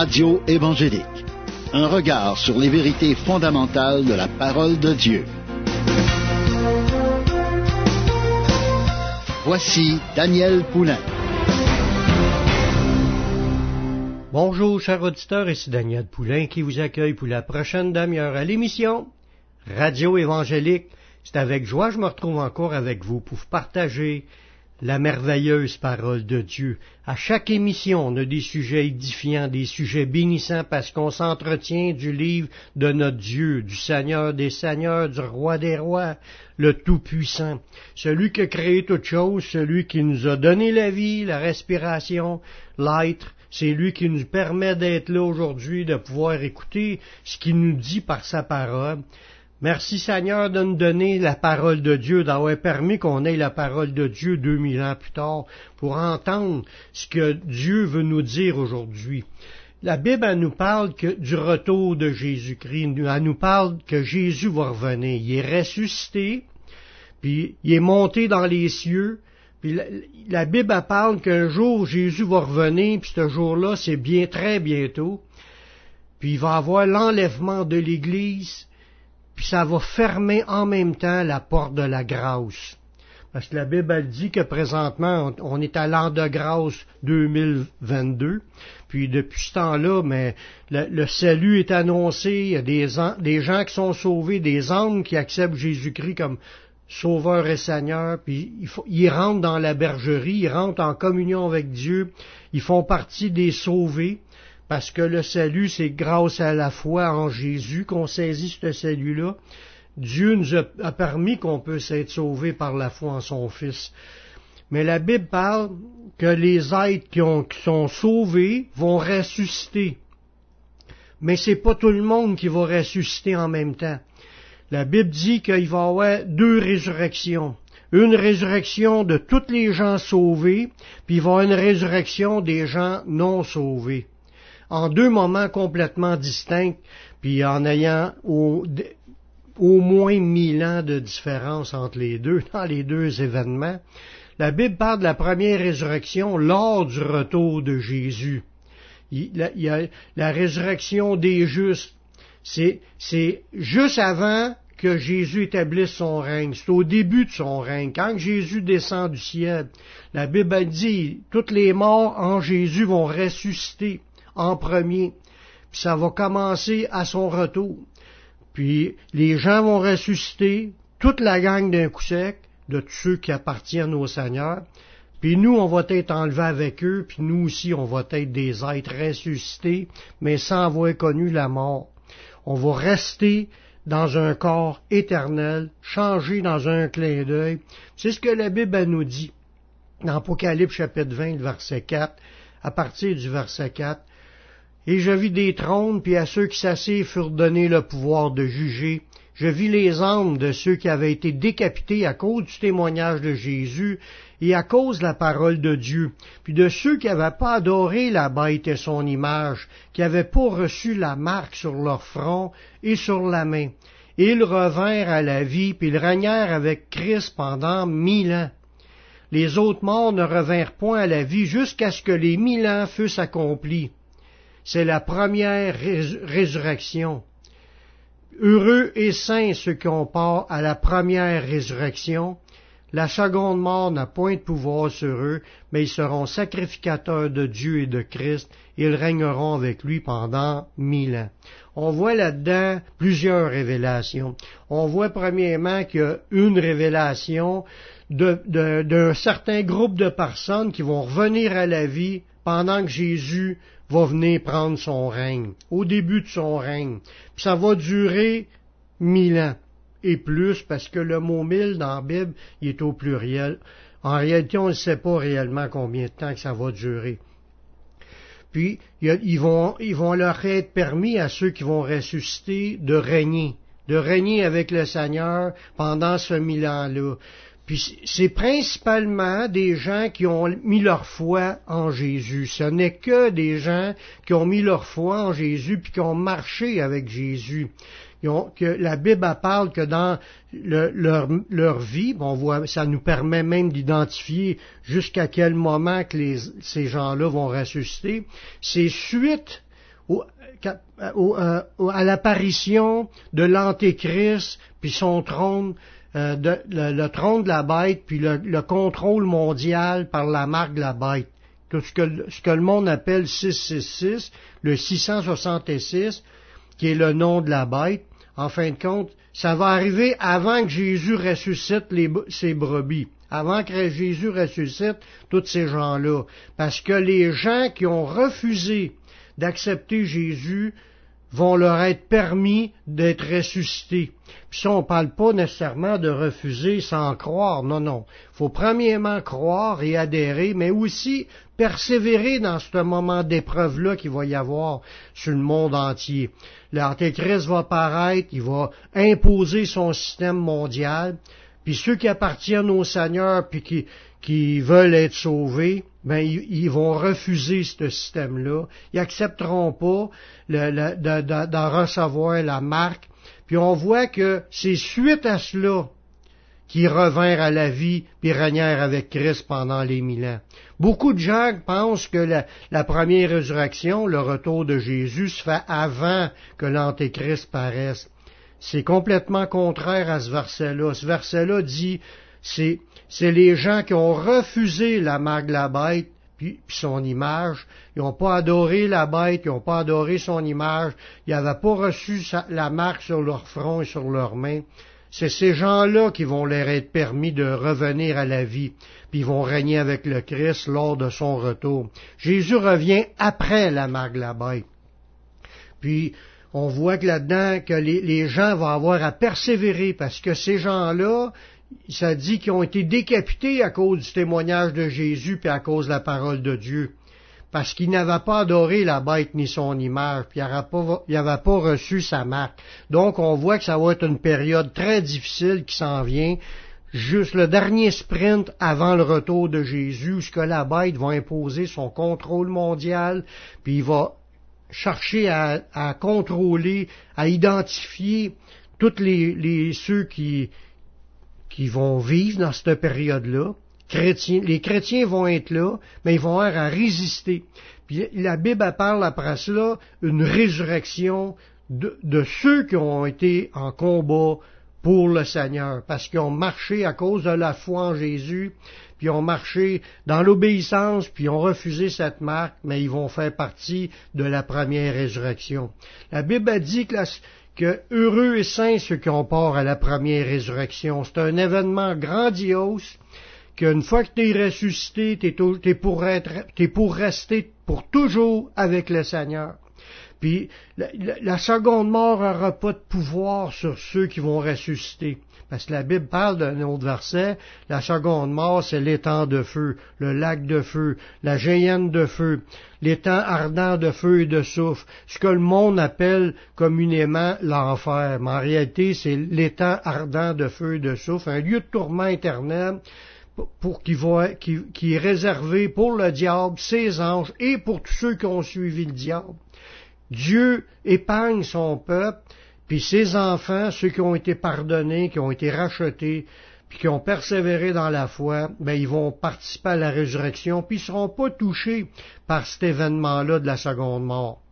Radio évangélique. Un regard sur les vérités fondamentales de la parole de Dieu. Voici Daniel Poulain. Bonjour, chers auditeurs, ici Daniel Poulain qui vous accueille pour la prochaine demi-heure à l'émission Radio évangélique. C'est avec joie que je me retrouve encore avec vous pour partager la merveilleuse parole de Dieu. À chaque émission, on a des sujets édifiants, des sujets bénissants parce qu'on s'entretient du livre de notre Dieu, du Seigneur des Seigneurs, du Roi des Rois, le Tout-Puissant, celui qui a créé toutes choses, celui qui nous a donné la vie, la respiration, l'être, c'est lui qui nous permet d'être là aujourd'hui, de pouvoir écouter ce qu'il nous dit par sa parole. Merci Seigneur de nous donner la parole de Dieu, d'avoir permis qu'on ait la parole de Dieu deux mille ans plus tard pour entendre ce que Dieu veut nous dire aujourd'hui. La Bible, nous parle du retour de Jésus-Christ. Elle nous parle que Jésus va revenir. Il est ressuscité, puis il est monté dans les cieux. Puis la, Bible elle parle qu'un jour Jésus va revenir, puis ce jour-là, c'est bien très bientôt. Puis il va avoir l'enlèvement de l'Église, puis ça va fermer en même temps la porte de la grâce. Parce que la Bible elle dit que présentement, on est à l'an de grâce 2022. Puis depuis ce temps-là, mais le, salut est annoncé. Il y a des, gens qui sont sauvés, des âmes qui acceptent Jésus-Christ comme Sauveur et Seigneur. Puis ils rentrent dans la bergerie, ils rentrent en communion avec Dieu. Ils font partie des sauvés parce que le salut, c'est grâce à la foi en Jésus qu'on saisit ce salut-là. Dieu nous a, permis qu'on puisse être sauvé par la foi en son Fils. Mais la Bible parle que les êtres qui, qui sont sauvés vont ressusciter. Mais c'est pas tout le monde qui va ressusciter en même temps. La Bible dit qu'il va y avoir deux résurrections. Une résurrection de tous les gens sauvés, puis il va y avoir une résurrection des gens non sauvés en deux moments complètement distincts, puis en ayant au, moins mille ans de différence entre les deux, dans les deux événements. La Bible parle de la première résurrection lors du retour de Jésus. Il, la résurrection des justes. C'est, c'est juste avant que Jésus établisse son règne. C'est au début de son règne. Quand Jésus descend du ciel, la Bible dit, toutes les morts en Jésus vont ressusciter en premier. Puis ça va commencer à son retour. Puis les gens vont ressusciter, toute la gang d'un coup sec, de tous ceux qui appartiennent au Seigneur. Puis nous, on va être enlevés avec eux, puis nous aussi, on va être des êtres ressuscités, mais sans avoir connu la mort. On va rester dans un corps éternel, changé dans un clin d'œil. C'est ce que la Bible nous dit dans Apocalypse chapitre 20, verset 4, à partir du verset 4. Et je vis des trônes, puis à ceux qui s'assirent furent donnés le pouvoir de juger. Je vis les âmes de ceux qui avaient été décapités à cause du témoignage de Jésus et à cause de la parole de Dieu, puis de ceux qui n'avaient pas adoré la bête et son image, qui n'avaient pas reçu la marque sur leur front et sur la main. Ils revinrent à la vie, puis ils régnèrent avec Christ pendant mille ans. Les autres morts ne revinrent point à la vie jusqu'à ce que les mille ans fussent accomplis c'est la première résurrection. Heureux et saints ceux qui ont part à la première résurrection. La seconde mort n'a point de pouvoir sur eux, mais ils seront sacrificateurs de Dieu et de Christ, et ils régneront avec lui pendant mille ans. On voit là-dedans plusieurs révélations. On voit premièrement qu'il y a une révélation d'un certain groupe de personnes qui vont revenir à la vie pendant que Jésus va venir prendre son règne, au début de son règne. Puis ça va durer mille ans et plus, parce que le mot mille dans la Bible, il est au pluriel. En réalité, on ne sait pas réellement combien de temps que ça va durer. Puis, ils vont, ils vont leur être permis à ceux qui vont ressusciter de régner, de régner avec le Seigneur pendant ce mille ans-là. Puis c'est principalement des gens qui ont mis leur foi en Jésus. Ce n'est que des gens qui ont mis leur foi en Jésus puis qui ont marché avec Jésus. que la Bible parle que dans leur, vie, on ça nous permet même d'identifier jusqu'à quel moment que ces gens-là vont ressusciter. C'est suite euh, à l'apparition de l'Antéchrist, puis son trône, euh, le, trône de la bête, puis le, contrôle mondial par la marque de la bête. Tout ce que, le monde appelle 666, le 666, qui est le nom de la bête, en fin de compte, ça va arriver avant que Jésus ressuscite les, ses brebis, avant que Jésus ressuscite tous ces gens-là. Parce que les gens qui ont refusé d'accepter Jésus vont leur être permis d'être ressuscités. Puis ça, on parle pas nécessairement de refuser sans croire, non, non. faut premièrement croire et adhérer, mais aussi persévérer dans ce moment d'épreuve-là qu'il va y avoir sur le monde entier. L'Antéchrist va paraître, il va imposer son système mondial, puis ceux qui appartiennent au Seigneur, puis qui, qui veulent être sauvés, ben ils, vont refuser ce système-là. Ils accepteront pas d'en recevoir la marque. Puis on voit que c'est suite à cela qu'ils revinrent à la vie puis régnèrent avec Christ pendant les mille ans. Beaucoup de gens pensent que la, la première résurrection, le retour de Jésus, se fait avant que l'Antéchrist paraisse. C'est complètement contraire à ce verset-là. Ce verset-là dit c'est, les gens qui ont refusé la marque de puis, son image. Ils n'ont pas adoré la bête, ils n'ont pas adoré son image, ils n'avaient pas reçu la marque sur leur front et sur leurs mains. C'est ces gens-là qui vont leur être permis de revenir à la vie, puis ils vont régner avec le Christ lors de son retour. Jésus revient après la marque de la bête. Puis, on voit que là-dedans, que les, gens vont avoir à persévérer, parce que ces gens-là, ça dit qu'ils ont été décapités à cause du témoignage de Jésus puis à cause de la parole de Dieu. Parce qu'ils n'avaient pas adoré la bête ni son image, puis ils n'avaient pas, reçu sa marque. Donc on voit que ça va être une période très difficile qui s'en vient, juste le dernier sprint avant le retour de Jésus, où ce que la bête va imposer son contrôle mondial, puis il va chercher à, contrôler, à identifier tous les ceux qui, qui vont vivre dans cette période-là. les chrétiens vont être là, mais ils vont avoir à résister. Puis la Bible parle après cela une résurrection de, de, ceux qui ont été en combat pour le Seigneur, parce qu'ils ont marché à cause de la foi en Jésus, puis ont marché dans l'obéissance, puis ont refusé cette marque, mais ils vont faire partie de la première résurrection. La Bible a dit que heureux et saints ceux qui ont part à la première résurrection. C'est un événement grandiose qu'une fois que tu es ressuscité, tu es, pour rester pour toujours avec le Seigneur. Puis la, seconde mort n'aura pas de pouvoir sur ceux qui vont ressusciter. Parce que la Bible parle d'un autre verset, la seconde mort, c'est l'étang de feu, le lac de feu, la géhenne de feu, l'étang ardent de feu et de soufre, ce que le monde appelle communément l'enfer. Mais en réalité, c'est l'étang ardent de feu et de soufre, un lieu de tourment éternel pour qui, est réservé pour le diable, ses anges et pour tous ceux qui ont suivi le diable. Dieu épargne son peuple puis ces enfants, ceux qui ont été pardonnés, qui ont été rachetés, puis qui ont persévéré dans la foi, ben ils vont participer à la résurrection, puis ils seront pas touchés par cet événement-là de la seconde mort.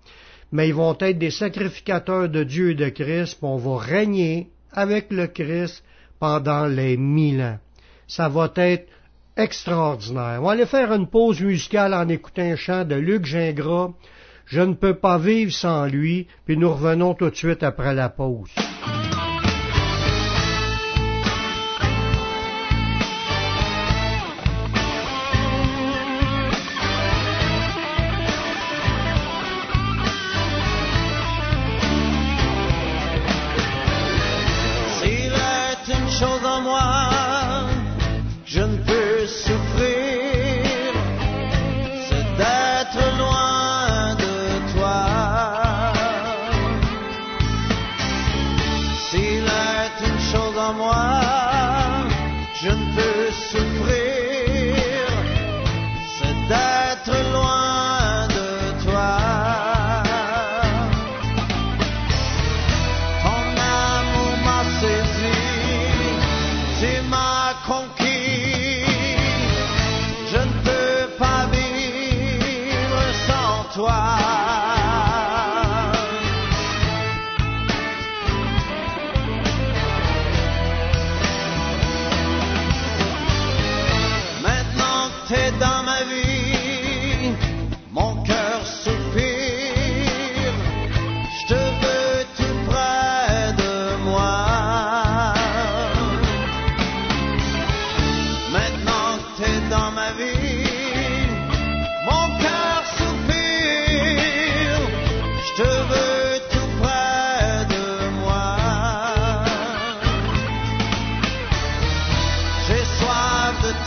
Mais ils vont être des sacrificateurs de Dieu et de Christ, puis on va régner avec le Christ pendant les mille ans. Ça va être extraordinaire. On va aller faire une pause musicale en écoutant un chant de Luc Gingras, je ne peux pas vivre sans lui, puis nous revenons tout de suite après la pause.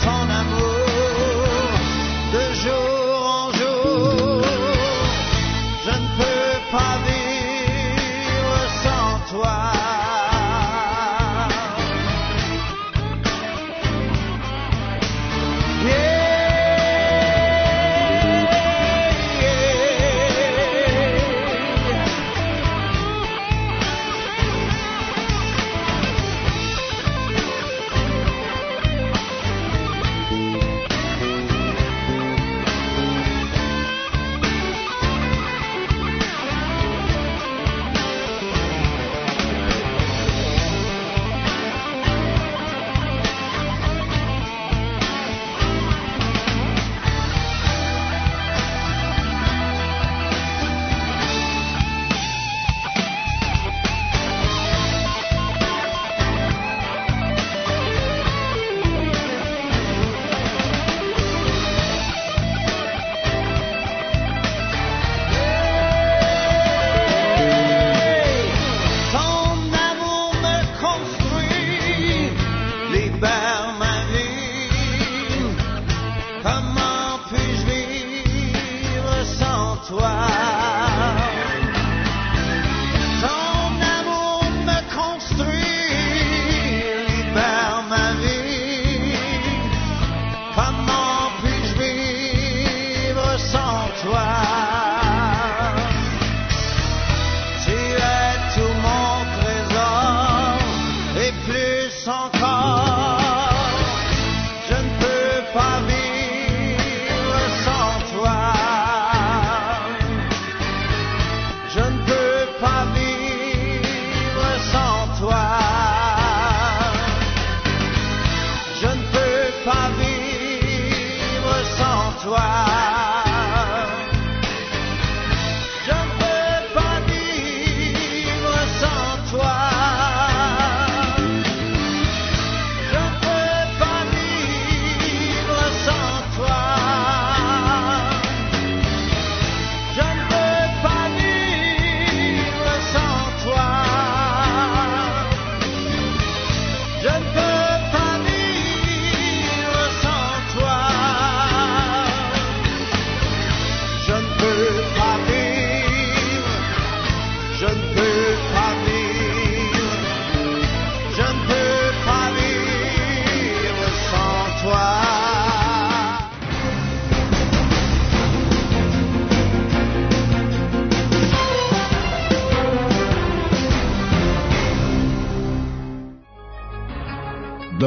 تانم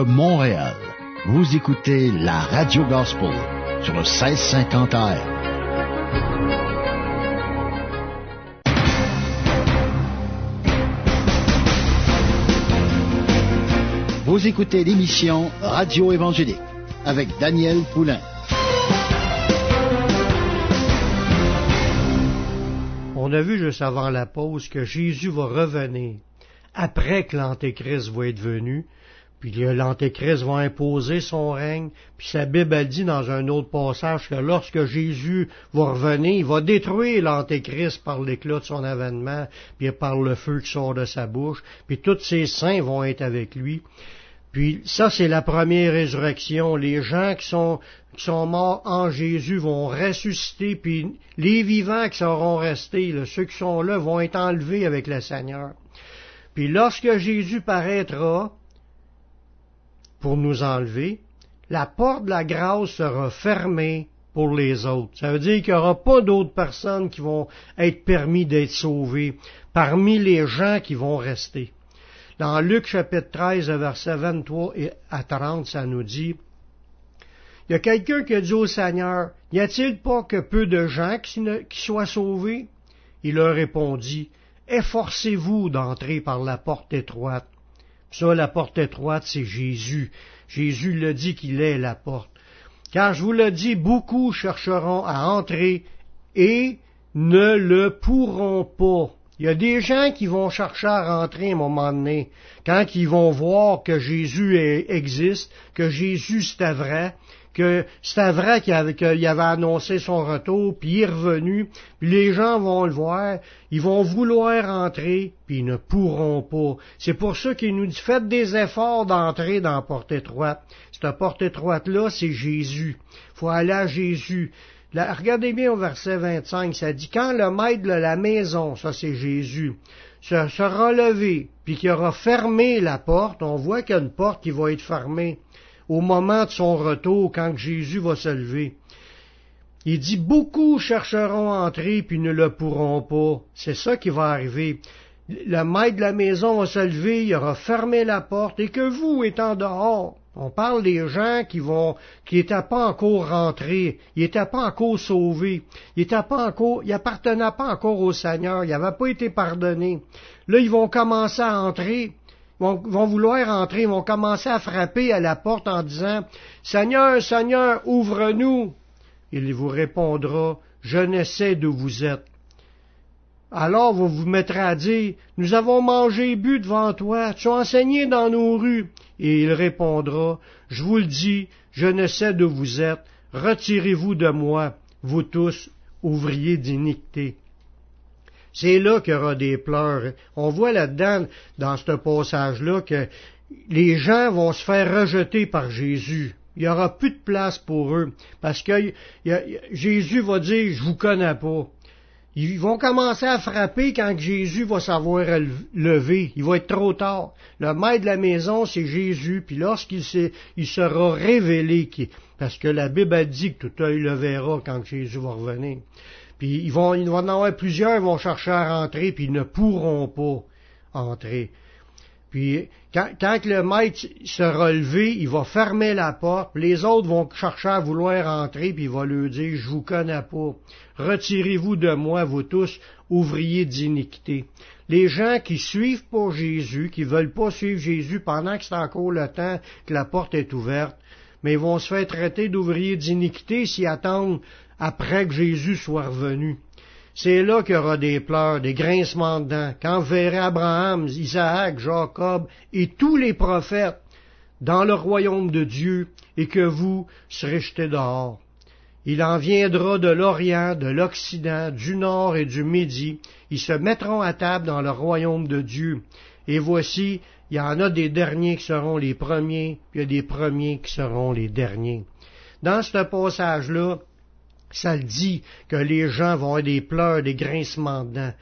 Montréal, vous écoutez la Radio Gospel sur le 1650 AM. Vous écoutez l'émission Radio Évangélique avec Daniel Poulain. On a vu juste avant la pause que Jésus va revenir après que l'Antéchrist va être venu, puis l'Antéchrist va imposer son règne, puis sa Bible dit dans un autre passage que lorsque Jésus va revenir, il va détruire l'Antéchrist par l'éclat de son avènement, puis par le feu qui sort de sa bouche, puis tous ses saints vont être avec lui. Puis ça, c'est la première résurrection. Les gens qui sont, qui sont morts en Jésus vont ressusciter, puis les vivants qui seront restés, là, ceux qui sont là, vont être enlevés avec le Seigneur. Puis lorsque Jésus paraîtra pour nous enlever, la porte de la grâce sera fermée pour les autres. Ça veut dire qu'il n'y aura pas d'autres personnes qui vont être permis d'être sauvées parmi les gens qui vont rester. Dans Luc chapitre 13, versets 23 et à 30, ça nous dit, il y a quelqu'un qui a dit au Seigneur, n'y a-t-il pas que peu de gens qui soient sauvés? Il leur répondit, efforcez-vous d'entrer par la porte étroite. Ça, la porte étroite, c'est Jésus. Jésus le dit qu'il est la porte. Car je vous le dis, beaucoup chercheront à entrer et ne le pourront pas. Il y a des gens qui vont chercher à rentrer à un moment donné, quand ils vont voir que Jésus existe, que Jésus c'était vrai, que c'était vrai qu'il avait, avait, annoncé son retour, puis il est revenu, puis les gens vont le voir, ils vont vouloir entrer, puis ils ne pourront pas. C'est pour ça qu'il nous dit faites des efforts d'entrer dans la porte étroite. Cette porte étroite-là, c'est Jésus. Faut aller à Jésus. regardez bien au verset 25, ça dit quand le maître de la maison, ça c'est Jésus, sera levé, puis qu'il aura fermé la porte, on voit qu'il y a une porte qui va être fermée au moment de son retour, quand Jésus va se lever. Il dit, beaucoup chercheront à entrer, puis ne le pourront pas. C'est ça qui va arriver. Le maître de la maison va se lever, il aura fermé la porte, et que vous, étant dehors, on parle des gens qui vont, qui n'étaient pas encore rentrés, ils n'étaient pas encore sauvés, ils n'étaient pas encore, ils appartenaient pas encore au Seigneur, ils n'avaient pas été pardonnés. Là, ils vont commencer à entrer, vont, vouloir entrer, vont commencer à frapper à la porte en disant Seigneur, Seigneur, ouvre-nous. Il vous répondra Je ne sais d'où vous êtes. Alors vous vous mettrez à dire Nous avons mangé et bu devant toi, tu as enseigné dans nos rues. Et il répondra Je vous le dis, je ne sais d'où vous êtes, retirez-vous de moi, vous tous, ouvriers d'iniquité. C'est là qu'il y aura des pleurs. On voit là-dedans, dans ce passage-là, que les gens vont se faire rejeter par Jésus. Il n'y aura plus de place pour eux. Parce que Jésus va dire, je vous connais pas. Ils vont commencer à frapper quand Jésus va savoir lever. Il va être trop tard. Le maître de la maison, c'est Jésus. Puis lorsqu'il il sera révélé, parce que la Bible a dit que tout œil le verra quand Jésus va revenir. Puis ils vont, il va en avoir plusieurs vont chercher à rentrer, puis ils ne pourront pas entrer. Puis quand, quand le maître sera levé, il va fermer la porte, les autres vont chercher à vouloir entrer, puis il va leur dire, je vous connais pas. Retirez-vous de moi, vous tous, ouvriers d'iniquité. Les gens qui suivent pas Jésus, qui veulent pas suivre Jésus pendant que c'est encore le temps que la porte est ouverte, mais ils vont se faire traiter d'ouvriers d'iniquité s'ils attendent après que Jésus soit revenu. C'est là qu'il y aura des pleurs, des grincements de dents, quand vous verrez Abraham, Isaac, Jacob et tous les prophètes dans le royaume de Dieu et que vous serez jetés dehors. Il en viendra de l'Orient, de l'Occident, du Nord et du Midi. Ils se mettront à table dans le royaume de Dieu. Et voici, il y en a des derniers qui seront les premiers, puis il y a des premiers qui seront les derniers. Dans ce passage-là, ça le dit que les gens vont avoir des pleurs, des grincements de dents.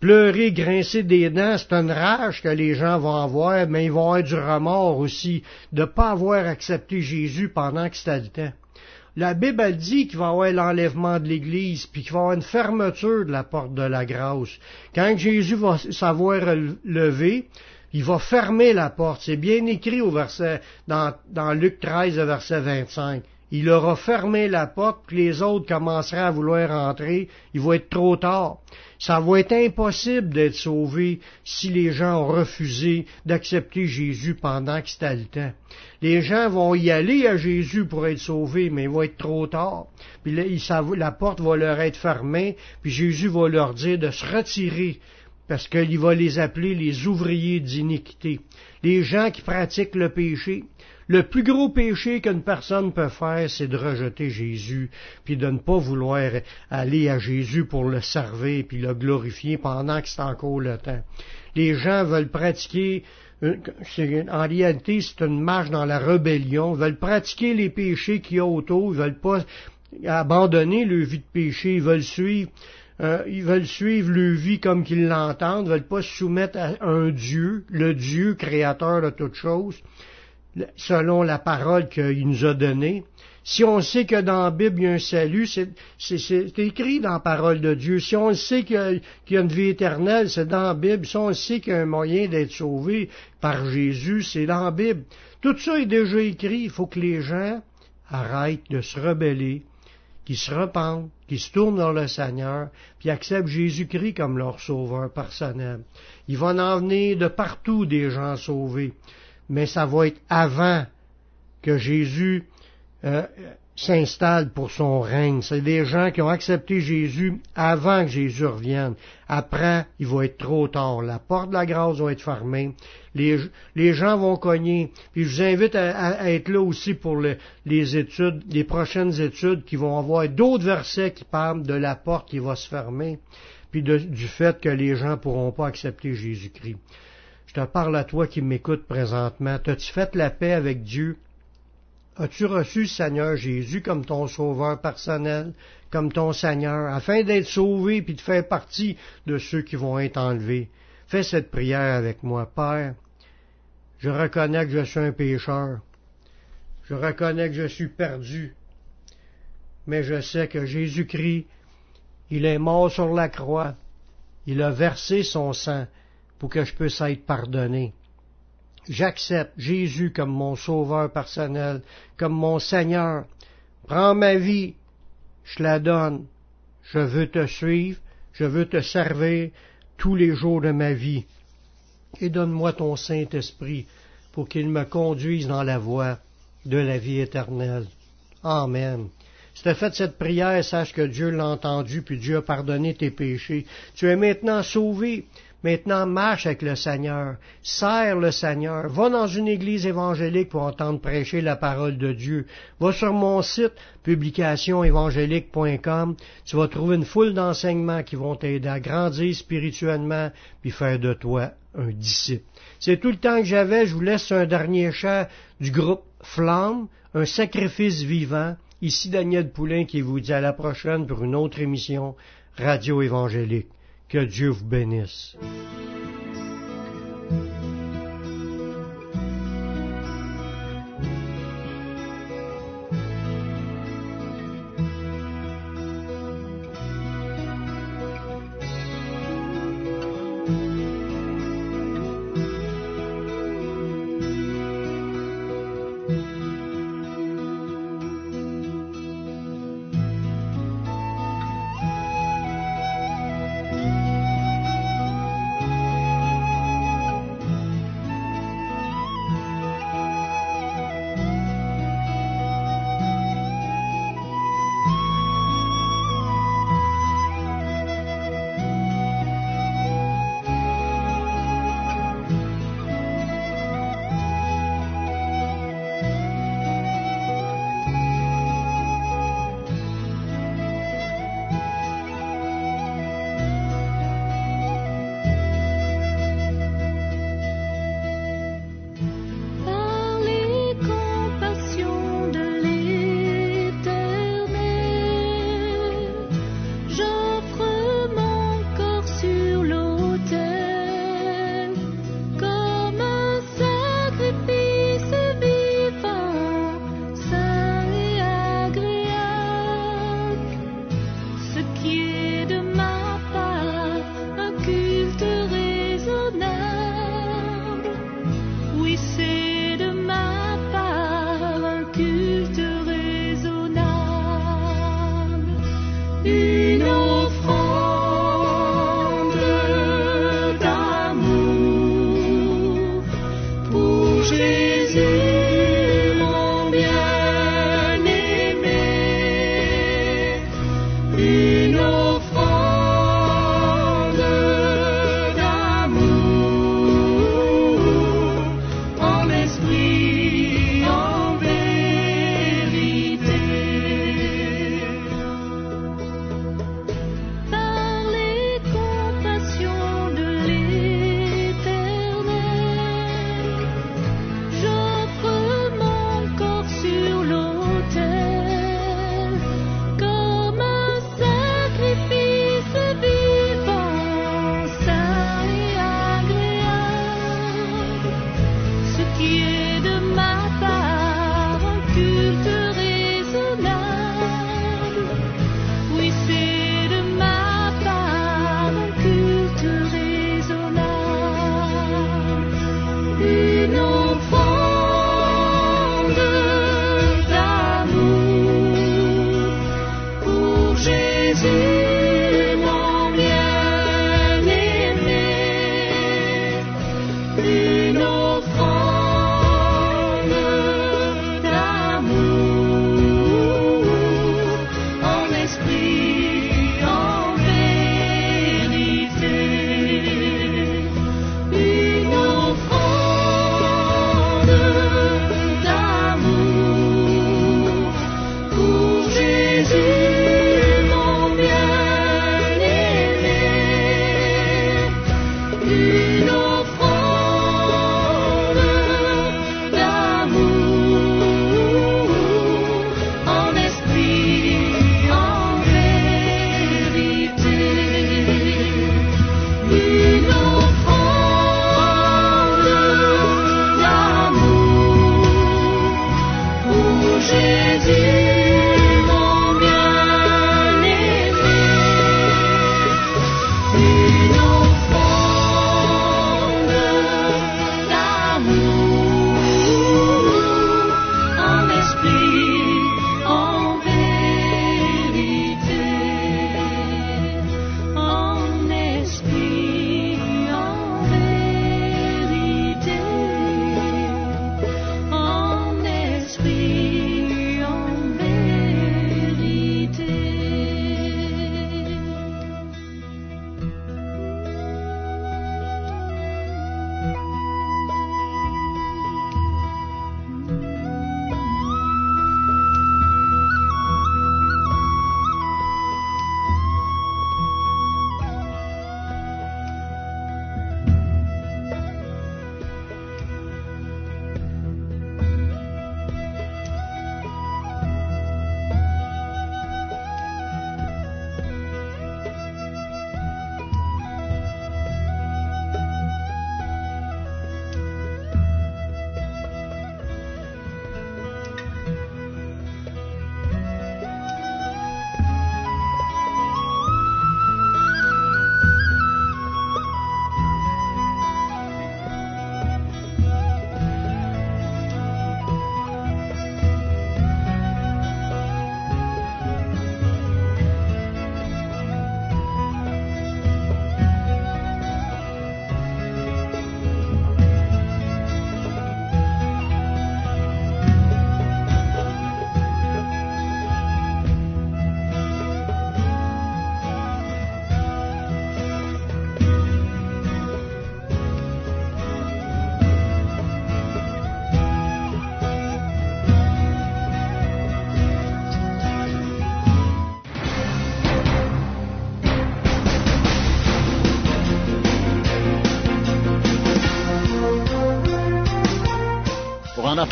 Pleurer, grincer des dents, c'est une rage que les gens vont avoir, mais ils vont avoir du remords aussi de ne pas avoir accepté Jésus pendant que c'était le temps. La Bible a dit qu'il va y avoir l'enlèvement de l'Église, puis qu'il va y avoir une fermeture de la porte de la grâce. Quand Jésus va savoir lever, il va fermer la porte. C'est bien écrit au verset, dans, dans Luc 13, verset 25 il aura fermé la porte, puis les autres commenceraient à vouloir entrer, il va être trop tard. Ça va être impossible d'être sauvé si les gens ont refusé d'accepter Jésus pendant que c'était le temps. Les gens vont y aller à Jésus pour être sauvés, mais il va être trop tard. Puis la porte va leur être fermée, puis Jésus va leur dire de se retirer parce qu'il va les appeler les ouvriers d'iniquité, les gens qui pratiquent le péché. Le plus gros péché qu'une personne peut faire, c'est de rejeter Jésus, puis de ne pas vouloir aller à Jésus pour le servir, puis le glorifier pendant que c'est encore le temps. Les gens veulent pratiquer en réalité, c'est une marche dans la rébellion, veulent pratiquer les péchés qu'il y a autour, ils veulent pas abandonner leur vie de péché, ils veulent suivre euh, ils veulent suivre leur vie comme qu'ils l'entendent, ils veulent pas se soumettre à un Dieu, le Dieu créateur de toutes choses selon la parole qu'il nous a donnée. Si on sait que dans la Bible il y a un salut, c'est écrit dans la parole de Dieu. Si on sait qu'il y, a une vie éternelle, c'est dans la Bible. Si on sait qu'il y a un moyen d'être sauvé par Jésus, c'est dans la Bible. Tout ça est déjà écrit. Il faut que les gens arrêtent de se rebeller, qu'ils se repentent, qu'ils se tournent vers le Seigneur, puis acceptent Jésus-Christ comme leur sauveur personnel. Il va en venir de partout des gens sauvés mais ça va être avant que Jésus euh, s'installe pour son règne. C'est des gens qui ont accepté Jésus avant que Jésus revienne. Après, il va être trop tard. La porte de la grâce va être fermée. Les, gens vont cogner. Puis je vous invite à, être là aussi pour le, les études, les prochaines études qui vont avoir d'autres versets qui parlent de la porte qui va se fermer, puis du fait que les gens pourront pas accepter Jésus-Christ. Je te parle à toi qui m'écoutes présentement. T'as-tu fait la paix avec Dieu? As-tu reçu Seigneur Jésus comme ton sauveur personnel, comme ton Seigneur, afin d'être sauvé puis de faire partie de ceux qui vont être enlevés? Fais cette prière avec moi, Père. Je reconnais que je suis un pécheur. Je reconnais que je suis perdu. Mais je sais que Jésus-Christ, il est mort sur la croix. Il a versé son sang pour que je puisse être pardonné j'accepte Jésus comme mon sauveur personnel, comme mon Seigneur. Prends ma vie, je la donne. Je veux te suivre, je veux te servir tous les jours de ma vie. Et donne-moi ton Saint-Esprit pour qu'il me conduise dans la voie de la vie éternelle. Amen. Si tu as fait cette prière, sache que Dieu l'a entendu, puis Dieu a pardonné tes péchés. Tu es maintenant sauvé. Maintenant, marche avec le Seigneur, serre le Seigneur, va dans une église évangélique pour entendre prêcher la parole de Dieu. Va sur mon site publicationévangélique.com, tu vas trouver une foule d'enseignements qui vont t'aider à grandir spirituellement puis faire de toi un disciple. C'est tout le temps que j'avais, je vous laisse un dernier chant du groupe Flamme, un sacrifice vivant. Ici Daniel Poulain qui vous dit à la prochaine pour une autre émission Radio Évangélique. Que Dieu vous bénisse.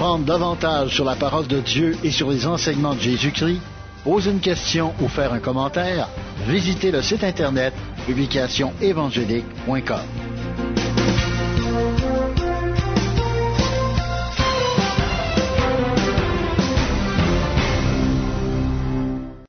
Apprendre davantage sur la parole de Dieu et sur les enseignements de Jésus-Christ, poser une question ou faire un commentaire, visitez le site internet publicationévangélique.com.